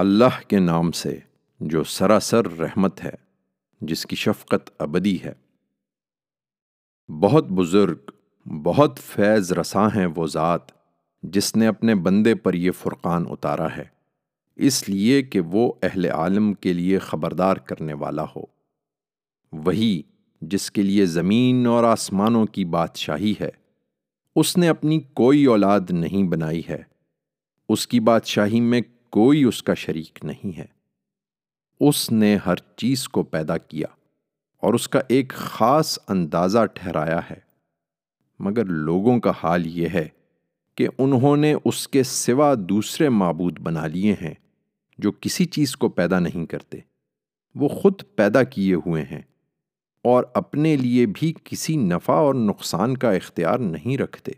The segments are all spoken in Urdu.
اللہ کے نام سے جو سراسر رحمت ہے، جس کی شفقت ابدی ہے۔ بہت بزرگ، بہت فیض رساں ہیں وہ ذات، جس نے اپنے بندے پر یہ فرقان اتارا ہے۔ اس لیے کہ وہ اہل عالم کے لیے خبردار کرنے والا ہو۔ وہی جس کے لیے زمین اور آسمانوں کی بادشاہی ہے۔ اس نے اپنی کوئی اولاد نہیں بنائی ہے۔ اس کی بادشاہی میں کوئی اس کا شریک نہیں ہے۔ اس نے ہر چیز کو پیدا کیا اور اس کا ایک خاص اندازہ ٹھہرایا ہے۔ مگر لوگوں کا حال یہ ہے کہ انہوں نے اس کے سوا دوسرے معبود بنا لیے ہیں جو کسی چیز کو پیدا نہیں کرتے۔ وہ خود پیدا کیے ہوئے ہیں اور اپنے لیے بھی کسی نفع اور نقصان کا اختیار نہیں رکھتے۔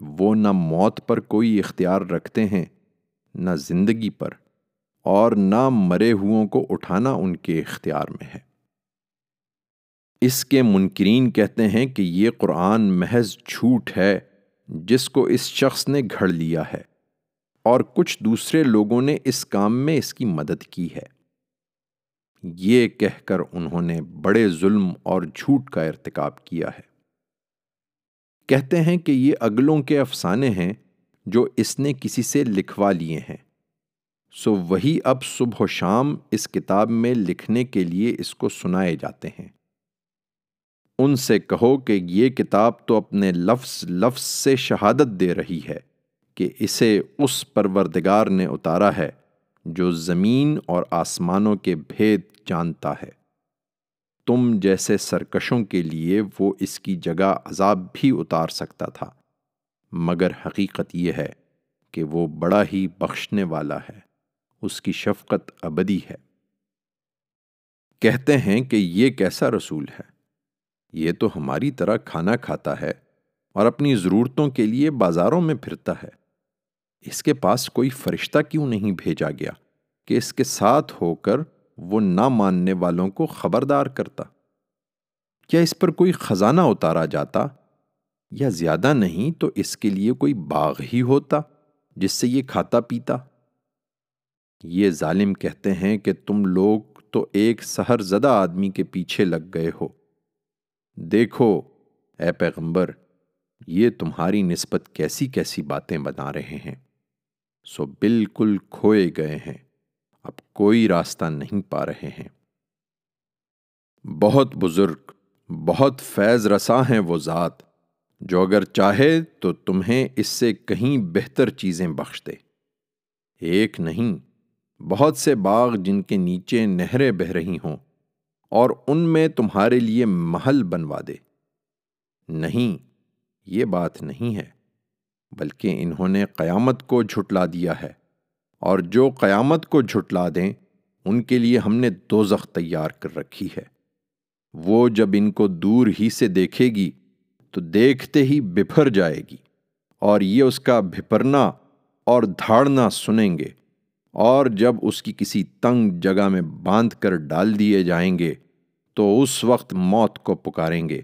وہ نہ موت پر کوئی اختیار رکھتے ہیں نہ زندگی پر اور نہ مرے ہوئوں کو اٹھانا ان کے اختیار میں ہے۔ اس کے منکرین کہتے ہیں کہ یہ قرآن محض جھوٹ ہے جس کو اس شخص نے گھڑ لیا ہے اور کچھ دوسرے لوگوں نے اس کام میں اس کی مدد کی ہے۔ یہ کہہ کر انہوں نے بڑے ظلم اور جھوٹ کا ارتکاب کیا ہے۔ کہتے ہیں کہ یہ اگلوں کے افسانے ہیں جو اس نے کسی سے لکھوا لیے ہیں۔ سو وہی اب صبح و شام اس کتاب میں لکھنے کے لیے اس کو سنائے جاتے ہیں۔ ان سے کہو کہ یہ کتاب تو اپنے لفظ لفظ سے شہادت دے رہی ہے کہ اسے اس پروردگار نے اتارا ہے جو زمین اور آسمانوں کے بھید جانتا ہے۔ تم جیسے سرکشوں کے لیے وہ اس کی جگہ عذاب بھی اتار سکتا تھا۔ مگر حقیقت یہ ہے کہ وہ بڑا ہی بخشنے والا ہے، اس کی شفقت ابدی ہے۔ کہتے ہیں کہ یہ کیسا رسول ہے؟ یہ تو ہماری طرح کھانا کھاتا ہے اور اپنی ضرورتوں کے لیے بازاروں میں پھرتا ہے۔ اس کے پاس کوئی فرشتہ کیوں نہیں بھیجا گیا کہ اس کے ساتھ ہو کر وہ نہ ماننے والوں کو خبردار کرتا؟ کیا اس پر کوئی خزانہ اتارا جاتا؟ یا زیادہ نہیں تو اس کے لیے کوئی باغ ہی ہوتا جس سے یہ کھاتا پیتا۔ یہ ظالم کہتے ہیں کہ تم لوگ تو ایک سہر زدہ آدمی کے پیچھے لگ گئے ہو۔ دیکھو، اے پیغمبر، یہ تمہاری نسبت کیسی کیسی باتیں بنا رہے ہیں۔ سو بالکل کھوئے گئے ہیں۔ اب کوئی راستہ نہیں پا رہے ہیں۔ بہت بزرگ، بہت فیض رساں ہیں وہ ذات۔ جو اگر چاہے تو تمہیں اس سے کہیں بہتر چیزیں بخش دے ایک نہیں، بہت سے باغ جن کے نیچے نہریں بہ رہی ہوں اور ان میں تمہارے لیے محل بنوا دے۔ نہیں، یہ بات نہیں ہے، بلکہ انہوں نے قیامت کو جھٹلا دیا ہے۔ اور جو قیامت کو جھٹلا دیں، ان کے لیے ہم نے دو تیار کر رکھی ہے۔ وہ جب ان کو دور ہی سے دیکھے گی تو دیکھتے ہی بپھر جائے گی اور یہ اس کا بھپرنا اور دھاڑنا سنیں گے اور جب اس کی کسی تنگ جگہ میں باندھ کر ڈال دیے جائیں گے تو اس وقت موت کو پکاریں گے۔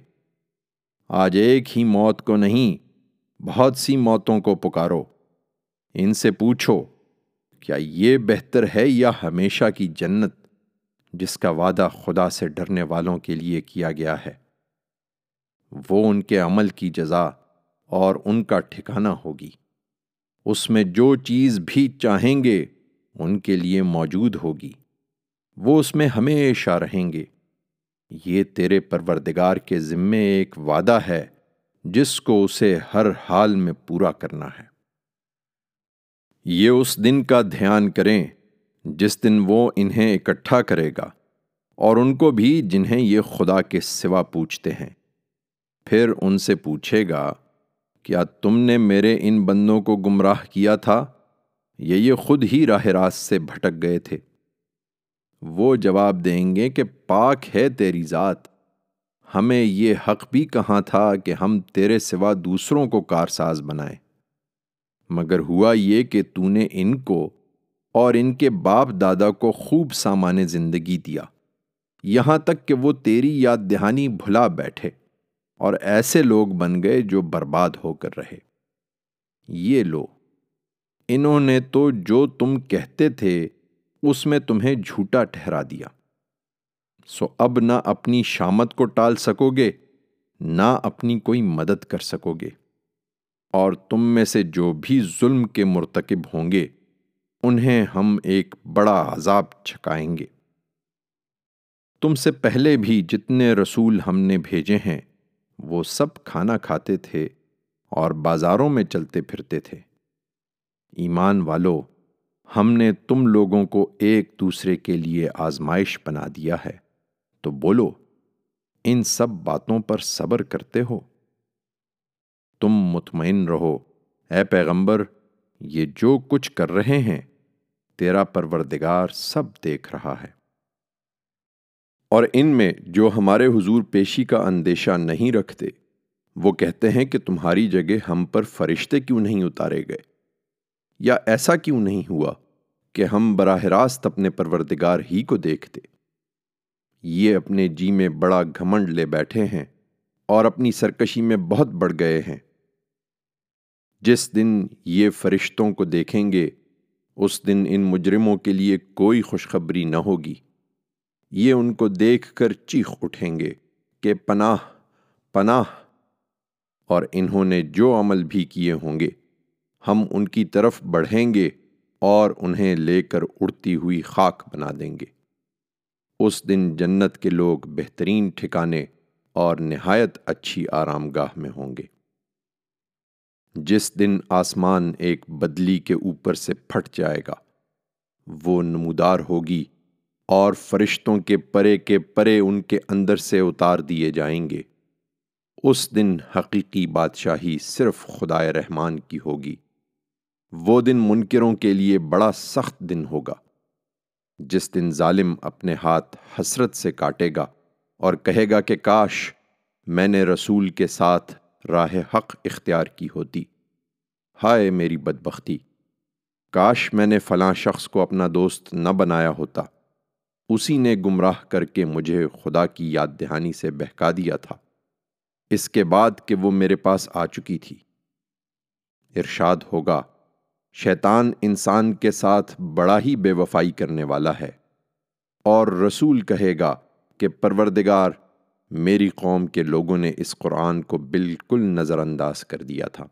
آج ایک ہی موت کو نہیں، بہت سی موتوں کو پکارو۔ ان سے پوچھو، کیا یہ بہتر ہے یا ہمیشہ کی جنت جس کا وعدہ خدا سے ڈرنے والوں کے لیے کیا گیا ہے؟ وہ ان کے عمل کی جزا اور ان کا ٹھکانہ ہوگی۔ اس میں جو چیز بھی چاہیں گے، ان کے لیے موجود ہوگی۔ وہ اس میں ہمیشہ رہیں گے۔ یہ تیرے پروردگار کے ذمے ایک وعدہ ہے، جس کو اسے ہر حال میں پورا کرنا ہے۔ یہ اس دن کا دھیان کریں جس دن وہ انہیں اکٹھا کرے گا اور ان کو بھی جنہیں یہ خدا کے سوا پوچھتے ہیں۔ پھر ان سے پوچھے گا، کیا تم نے میرے ان بندوں کو گمراہ کیا تھا؟ یا یہ خود ہی راہ راست سے بھٹک گئے تھے۔ وہ جواب دیں گے کہ پاک ہے تیری ذات۔ ہمیں یہ حق بھی کہاں تھا کہ ہم تیرے سوا دوسروں کو کارساز بنائیں۔ مگر ہوا یہ کہ تو نے ان کو اور ان کے باپ دادا کو خوب سامان زندگی دیا۔ یہاں تک کہ وہ تیری یاد دہانی بھلا بیٹھے۔ اور ایسے لوگ بن گئے جو برباد ہو کر رہے۔ یہ لو، انہوں نے تو جو تم کہتے تھے، اس میں تمہیں جھوٹا ٹھہرا دیا۔ سو اب نہ اپنی شامت کو ٹال سکو گے، نہ اپنی کوئی مدد کر سکو گے۔ اور تم میں سے جو بھی ظلم کے مرتکب ہوں گے، انہیں ہم ایک بڑا عذاب چھکائیں گے۔ تم سے پہلے بھی جتنے رسول ہم نے بھیجے ہیں وہ سب کھانا کھاتے تھے اور بازاروں میں چلتے پھرتے تھے۔ ایمان والو، ہم نے تم لوگوں کو ایک دوسرے کے لیے آزمائش بنا دیا ہے۔ تو بولو، ان سب باتوں پر صبر کرتے ہو۔ تم مطمئن رہو، اے پیغمبر، یہ جو کچھ کر رہے ہیں، تیرا پروردگار سب دیکھ رہا ہے۔ اور ان میں جو ہمارے حضور پیشی کا اندیشہ نہیں رکھتے، وہ کہتے ہیں کہ تمہاری جگہ ہم پر فرشتے کیوں نہیں اتارے گئے؟ یا ایسا کیوں نہیں ہوا کہ ہم براہ راست اپنے پروردگار ہی کو دیکھتے؟ یہ اپنے جی میں بڑا گھمنڈ لے بیٹھے ہیں اور اپنی سرکشی میں بہت بڑھ گئے ہیں۔ جس دن یہ فرشتوں کو دیکھیں گے، اس دن ان مجرموں کے لیے کوئی خوشخبری نہ ہوگی۔ یہ ان کو دیکھ کر چیخ اٹھیں گے کہ پناہ پناہ۔ اور انہوں نے جو عمل بھی کیے ہوں گے، ہم ان کی طرف بڑھیں گے اور انہیں لے کر اڑتی ہوئی خاک بنا دیں گے۔ اس دن جنت کے لوگ بہترین ٹھکانے اور نہایت اچھی آرام گاہ میں ہوں گے۔ جس دن آسمان ایک بدلی کے اوپر سے پھٹ جائے گا، وہ نمودار ہوگی اور فرشتوں کے پرے کے پرے ان کے اندر سے اتار دیے جائیں گے۔ اس دن حقیقی بادشاہی صرف خدا رحمان کی ہوگی۔ وہ دن منکروں کے لیے بڑا سخت دن ہوگا۔ جس دن ظالم اپنے ہاتھ حسرت سے کاٹے گا اور کہے گا کہ کاش میں نے رسول کے ساتھ راہ حق اختیار کی ہوتی۔ ہائے میری بدبختی، کاش میں نے فلاں شخص کو اپنا دوست نہ بنایا ہوتا۔ اسی نے گمراہ کر کے مجھے خدا کی یاد دہانی سے بہکا دیا تھا۔ اس کے بعد کہ وہ میرے پاس آ چکی تھی۔ ارشاد ہوگا، شیطان انسان کے ساتھ بڑا ہی بے وفائی کرنے والا ہے۔ اور رسول کہے گا کہ پروردگار، میری قوم کے لوگوں نے اس قرآن کو بالکل نظر انداز کر دیا تھا۔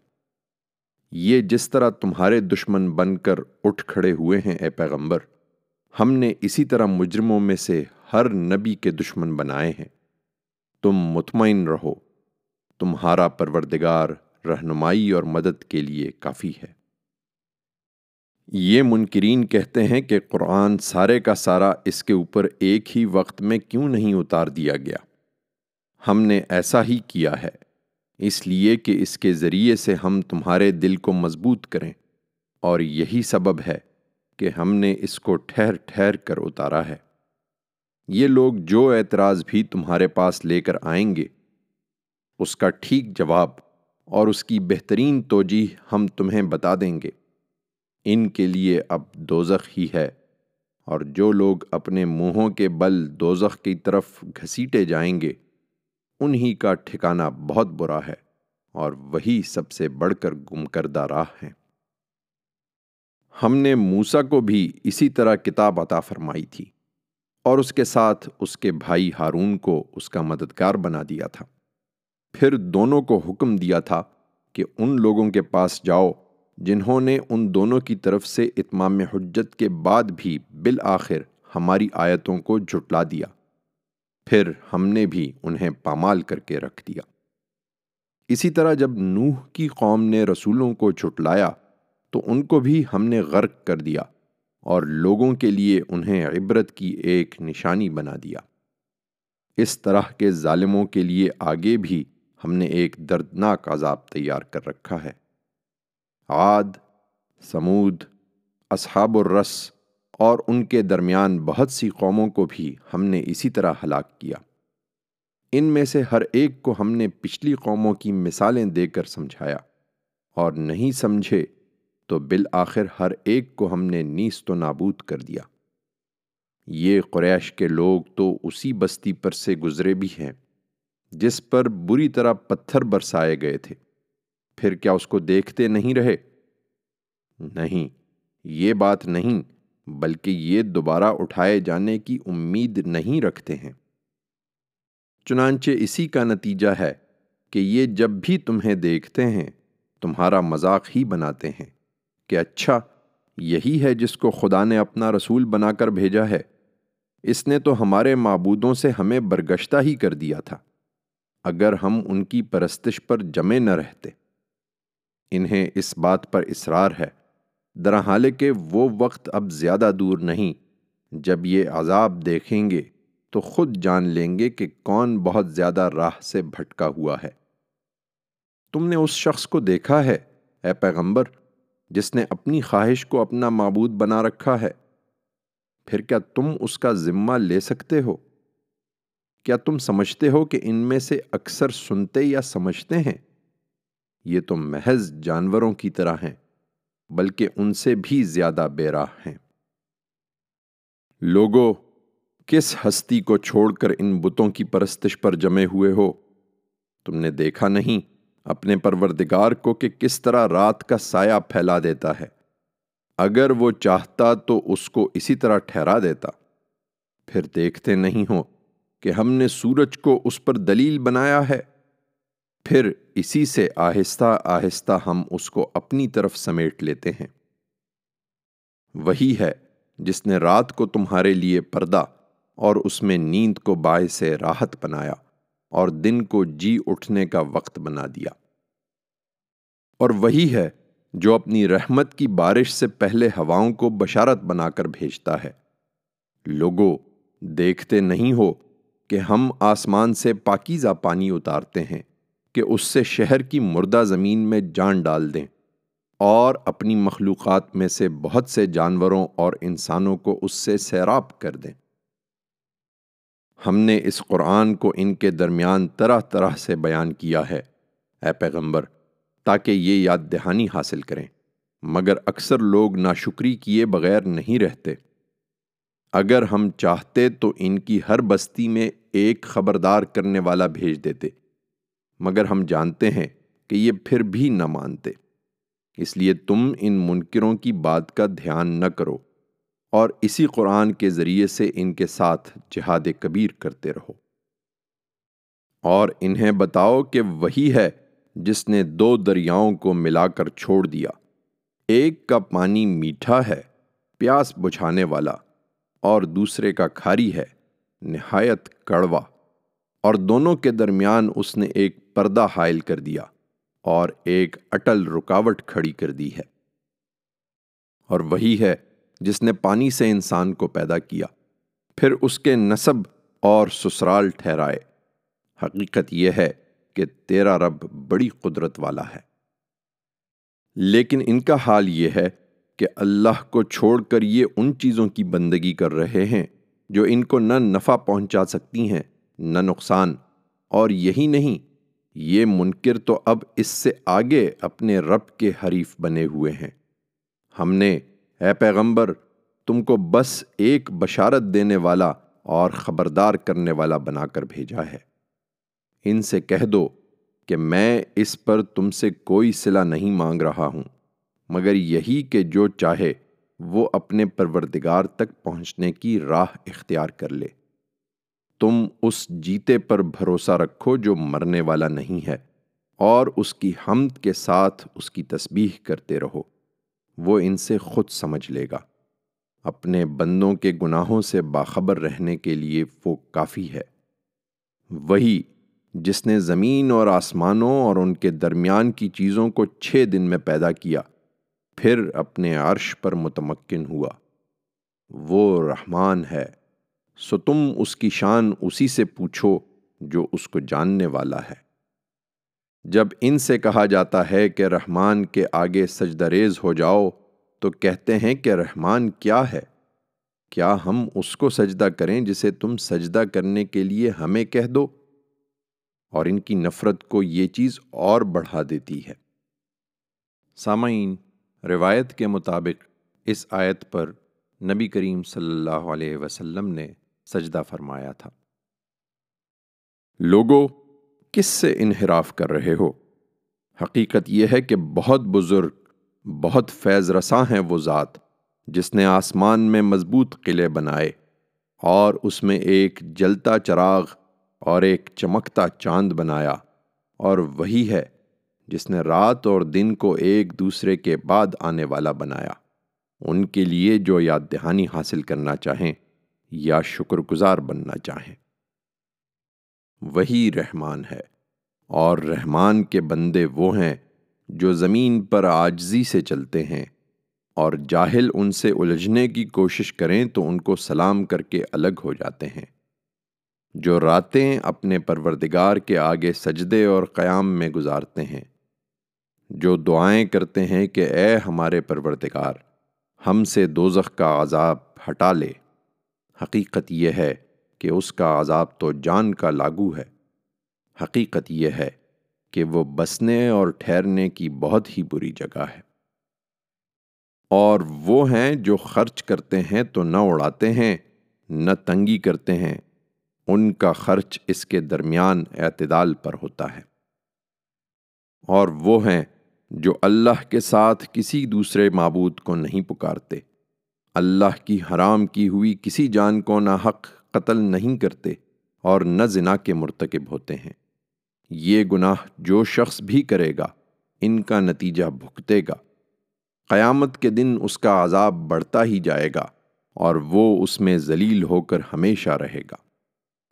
یہ جس طرح تمہارے دشمن بن کر اٹھ کھڑے ہوئے ہیں، اے پیغمبر ہم نے اسی طرح مجرموں میں سے ہر نبی کے دشمن بنائے ہیں۔ تم مطمئن رہو، تمہارا پروردگار رہنمائی اور مدد کے لیے کافی ہے۔ یہ منکرین کہتے ہیں کہ قرآن سارے کا سارا اس کے اوپر ایک ہی وقت میں کیوں نہیں اتار دیا گیا؟ ہم نے ایسا ہی کیا ہے، اس لیے کہ اس کے ذریعے سے ہم تمہارے دل کو مضبوط کریں۔ اور یہی سبب ہے کہ ہم نے اس کو ٹھہر ٹھہر کر اتارا ہے۔ یہ لوگ جو اعتراض بھی تمہارے پاس لے کر آئیں گے، اس کا ٹھیک جواب اور اس کی بہترین توجہ ہم تمہیں بتا دیں گے۔ ان کے لیے اب دوزخ ہی ہے اور جو لوگ اپنے منہوں کے بل دوزخ کی طرف گھسیٹے جائیں گے، انہی کا ٹھکانہ بہت برا ہے اور وہی سب سے بڑھ کر گم کردہ راہ ہیں۔ ہم نے موسا کو بھی اسی طرح کتاب عطا فرمائی تھی اور اس کے ساتھ اس کے بھائی ہارون کو اس کا مددگار بنا دیا تھا۔ پھر دونوں کو حکم دیا تھا کہ ان لوگوں کے پاس جاؤ جنہوں نے ان دونوں کی طرف سے اتمام حجت کے بعد بھی بالآخر ہماری آیتوں کو جھٹلا دیا۔ پھر ہم نے بھی انہیں پامال کر کے رکھ دیا۔ اسی طرح جب نوح کی قوم نے رسولوں کو چھٹلایا تو ان کو بھی ہم نے غرق کر دیا اور لوگوں کے لیے انہیں عبرت کی ایک نشانی بنا دیا۔ اس طرح کے ظالموں کے لیے آگے بھی ہم نے ایک دردناک عذاب تیار کر رکھا ہے۔ عاد، سمود، اصحاب الرس اور ان کے درمیان بہت سی قوموں کو بھی ہم نے اسی طرح ہلاک کیا۔ ان میں سے ہر ایک کو ہم نے پچھلی قوموں کی مثالیں دے کر سمجھایا اور نہیں سمجھے تو بالآخر ہر ایک کو ہم نے نیس تو نابود کر دیا۔ یہ قریش کے لوگ تو اسی بستی پر سے گزرے بھی ہیں، جس پر بری طرح پتھر برسائے گئے تھے۔ پھر کیا اس کو دیکھتے نہیں رہے؟ نہیں، یہ بات نہیں، بلکہ یہ دوبارہ اٹھائے جانے کی امید نہیں رکھتے ہیں۔ چنانچہ اسی کا نتیجہ ہے کہ یہ جب بھی تمہیں دیکھتے ہیں، تمہارا مذاق ہی بناتے ہیں۔ کہ اچھا یہی ہے جس کو خدا نے اپنا رسول بنا کر بھیجا ہے۔ اس نے تو ہمارے معبودوں سے ہمیں برگشتہ ہی کر دیا تھا۔ اگر ہم ان کی پرستش پر جمے نہ رہتے۔ انہیں اس بات پر اصرار ہے۔ درحال کہ وہ وقت اب زیادہ دور نہیں۔ جب یہ عذاب دیکھیں گے تو خود جان لیں گے کہ کون بہت زیادہ راہ سے بھٹکا ہوا ہے۔ تم نے اس شخص کو دیکھا ہے، اے پیغمبر! جس نے اپنی خواہش کو اپنا معبود بنا رکھا ہے۔ پھر کیا تم اس کا ذمہ لے سکتے ہو؟ کیا تم سمجھتے ہو کہ ان میں سے اکثر سنتے یا سمجھتے ہیں؟ یہ تو محض جانوروں کی طرح ہیں، بلکہ ان سے بھی زیادہ بے راہ ہیں۔ لوگوں کس ہستی کو چھوڑ کر ان بتوں کی پرستش پر جمے ہوئے ہو؟ تم نے دیکھا نہیں۔ اپنے پروردگار کو کہ کس طرح رات کا سایہ پھیلا دیتا ہے۔ اگر وہ چاہتا تو اس کو اسی طرح ٹھہرا دیتا۔ پھر دیکھتے نہیں ہو کہ ہم نے سورج کو اس پر دلیل بنایا ہے۔ پھر اسی سے آہستہ آہستہ ہم اس کو اپنی طرف سمیٹ لیتے ہیں۔ وہی ہے جس نے رات کو تمہارے لیے پردہ اور اس میں نیند کو باعث راحت بنایا۔ اور دن کو جی اٹھنے کا وقت بنا دیا۔ اور وہی ہے جو اپنی رحمت کی بارش سے پہلے ہواؤں کو بشارت بنا کر بھیجتا ہے۔ لوگوں دیکھتے نہیں ہو کہ ہم آسمان سے پاکیزہ پانی اتارتے ہیں کہ اس سے شہر کی مردہ زمین میں جان ڈال دیں۔ اور اپنی مخلوقات میں سے بہت سے جانوروں اور انسانوں کو اس سے سیراب کر دیں۔ ہم نے اس قرآن کو ان کے درمیان طرح طرح سے بیان کیا ہے۔ اے پیغمبر، تاکہ یہ یاد دہانی حاصل کریں۔ مگر اکثر لوگ ناشکری کیے بغیر نہیں رہتے۔ اگر ہم چاہتے تو ان کی ہر بستی میں ایک خبردار کرنے والا بھیج دیتے۔ مگر ہم جانتے ہیں کہ یہ پھر بھی نہ مانتے۔ اس لیے تم ان منکروں کی بات کا دھیان نہ کرو۔ اور اسی قرآن کے ذریعے سے ان کے ساتھ جہاد کبیر کرتے رہو۔ اور انہیں بتاؤ کہ وہی ہے جس نے دو دریاؤں کو ملا کر چھوڑ دیا۔ ایک کا پانی میٹھا ہے، پیاس بجھانے والا، اور دوسرے کا کھاری ہے، نہایت کڑوا۔ اور دونوں کے درمیان اس نے ایک پردہ حائل کر دیا، اور ایک اٹل رکاوٹ کھڑی کر دی ہے۔ اور وہی ہے جس نے پانی سے انسان کو پیدا کیا، پھر اس کے نصب اور سسرال ٹھہرائے۔ حقیقت یہ ہے کہ تیرا رب بڑی قدرت والا ہے۔ لیکن ان کا حال یہ ہے کہ اللہ کو چھوڑ کر یہ ان چیزوں کی بندگی کر رہے ہیں جو ان کو نہ نفع پہنچا سکتی ہیں، نہ نقصان۔ اور یہی نہیں، یہ منکر تو اب اس سے آگے اپنے رب کے حریف بنے ہوئے ہیں۔ ہم نے اے پیغمبر، تم کو بس ایک بشارت دینے والا اور خبردار کرنے والا بنا کر بھیجا ہے۔ ان سے کہہ دو کہ میں اس پر تم سے کوئی صلہ نہیں مانگ رہا ہوں، مگر یہی کہ جو چاہے وہ اپنے پروردگار تک پہنچنے کی راہ اختیار کر لے۔ تم اس جیتے پر بھروسہ رکھو جو مرنے والا نہیں ہے، اور اس کی حمد کے ساتھ اس کی تسبیح کرتے رہو۔ وہ ان سے خود سمجھ لے گا۔ اپنے بندوں کے گناہوں سے باخبر رہنے کے لیے وہ کافی ہے۔ وہی جس نے زمین اور آسمانوں اور ان کے درمیان کی چیزوں کو چھ دن میں پیدا کیا، پھر اپنے عرش پر متمکن ہوا۔ وہ رحمان ہے۔ سو تم اس کی شان اسی سے پوچھو جو اس کو جاننے والا ہے۔ جب ان سے کہا جاتا ہے کہ رحمان کے آگے سجدریز ہو جاؤ، تو کہتے ہیں کہ رحمان کیا ہے؟ کیا ہم اس کو سجدہ کریں جسے تم سجدہ کرنے کے لیے ہمیں کہہ دو؟ اور ان کی نفرت کو یہ چیز اور بڑھا دیتی ہے۔ سامعین، روایت کے مطابق اس آیت پر نبی کریم صلی اللہ علیہ وسلم نے سجدہ فرمایا تھا۔ لوگوں کس سے انحراف کر رہے ہو؟ حقیقت یہ ہے کہ بہت بزرگ، بہت فیض رساں ہیں وہ ذات، جس نے آسمان میں مضبوط قلعے بنائے اور اس میں ایک جلتا چراغ اور ایک چمکتا چاند بنایا، اور وہی ہے جس نے رات اور دن کو ایک دوسرے کے بعد آنے والا بنایا۔ ان کے لیے جو یاد دہانی حاصل کرنا چاہیں یا شکر گزار بننا چاہیں۔ وہی رحمان ہے۔ اور رحمان کے بندے وہ ہیں جو زمین پر آجزی سے چلتے ہیں۔ اور جاہل ان سے الجھنے کی کوشش کریں تو ان کو سلام کر کے الگ ہو جاتے ہیں۔ جو راتیں اپنے پروردگار کے آگے سجدے اور قیام میں گزارتے ہیں۔ جو دعائیں کرتے ہیں کہ اے ہمارے پروردگار، ہم سے دوزخ کا عذاب ہٹا لے۔ حقیقت یہ ہے کہ اس کا عذاب تو جان کا لاگو ہے۔ حقیقت یہ ہے کہ وہ بسنے اور ٹھہرنے کی بہت ہی بری جگہ ہے۔ اور وہ ہیں جو خرچ کرتے ہیں تو نہ اڑاتے ہیں، نہ تنگی کرتے ہیں۔ ان کا خرچ اس کے درمیان اعتدال پر ہوتا ہے۔ اور وہ ہیں جو اللہ کے ساتھ کسی دوسرے معبود کو نہیں پکارتے۔ اللہ کی حرام کی ہوئی کسی جان کو نہ حق قتل نہیں کرتے اور نہ زنا کے مرتکب ہوتے ہیں۔ یہ گناہ جو شخص بھی کرے گا، ان کا نتیجہ بھگتے گا۔ قیامت کے دن اس کا عذاب بڑھتا ہی جائے گا اور وہ اس میں ذلیل ہو کر ہمیشہ رہے گا۔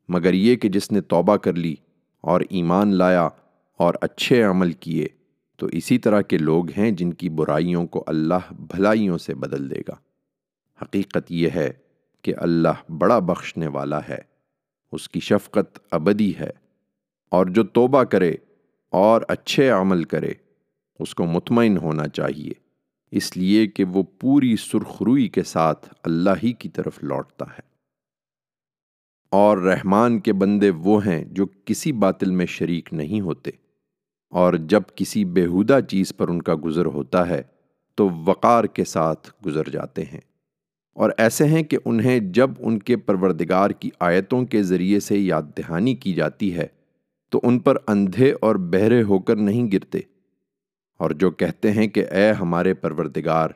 مگر یہ کہ جس نے توبہ کر لی اور ایمان لایا اور اچھے عمل کیے، تو اسی طرح کے لوگ ہیں جن کی برائیوں کو اللہ بھلائیوں سے بدل دے گا۔ حقیقت یہ ہے کہ اللہ بڑا بخشنے والا ہے، اس کی شفقت ابدی ہے۔ اور جو توبہ کرے اور اچھے عمل کرے، اس کو مطمئن ہونا چاہیے۔ اس لیے کہ وہ پوری سرخروئی کے ساتھ اللہ ہی کی طرف لوٹتا ہے۔ اور رحمان کے بندے وہ ہیں جو کسی باطل میں شریک نہیں ہوتے۔ اور جب کسی بےحودہ چیز پر ان کا گزر ہوتا ہے، تو وقار کے ساتھ گزر جاتے ہیں۔ اور ایسے ہیں کہ انہیں جب ان کے پروردگار کی آیتوں کے ذریعے سے یاد دہانی کی جاتی ہے، تو ان پر اندھے اور بہرے ہو کر نہیں گرتے۔ اور جو کہتے ہیں کہ اے ہمارے پروردگار،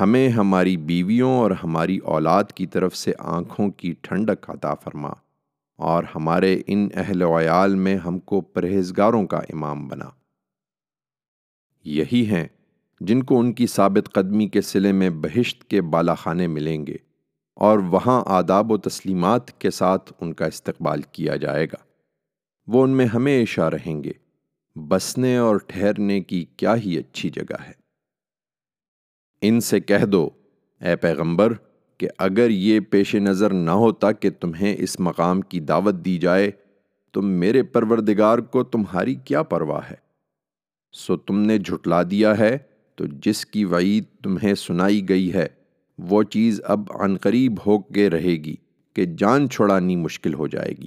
ہمیں ہماری بیویوں اور ہماری اولاد کی طرف سے آنکھوں کی ٹھنڈک عطا فرما، اور ہمارے ان اہل ویال میں ہم کو پرہیزگاروں کا امام بنا۔ یہی ہیں جن کو ان کی ثابت قدمی کے سلے میں بہشت کے بالا خانے ملیں گے اور وہاں آداب و تسلیمات کے ساتھ ان کا استقبال کیا جائے گا۔ وہ ان میں ہمیشہ رہیں گے۔ بسنے اور ٹھہرنے کی کیا ہی اچھی جگہ ہے۔ ان سے کہہ دو، اے پیغمبر، کہ اگر یہ پیش نظر نہ ہوتا کہ تمہیں اس مقام کی دعوت دی جائے، تو میرے پروردگار کو تمہاری کیا پرواہ ہے؟ سو تم نے جھٹلا دیا ہے تو جس کی وعید تمہیں سنائی گئی ہے، وہ چیز اب عنقریب ہو کے رہے گی کہ جان چھوڑانی مشکل ہو جائے گی۔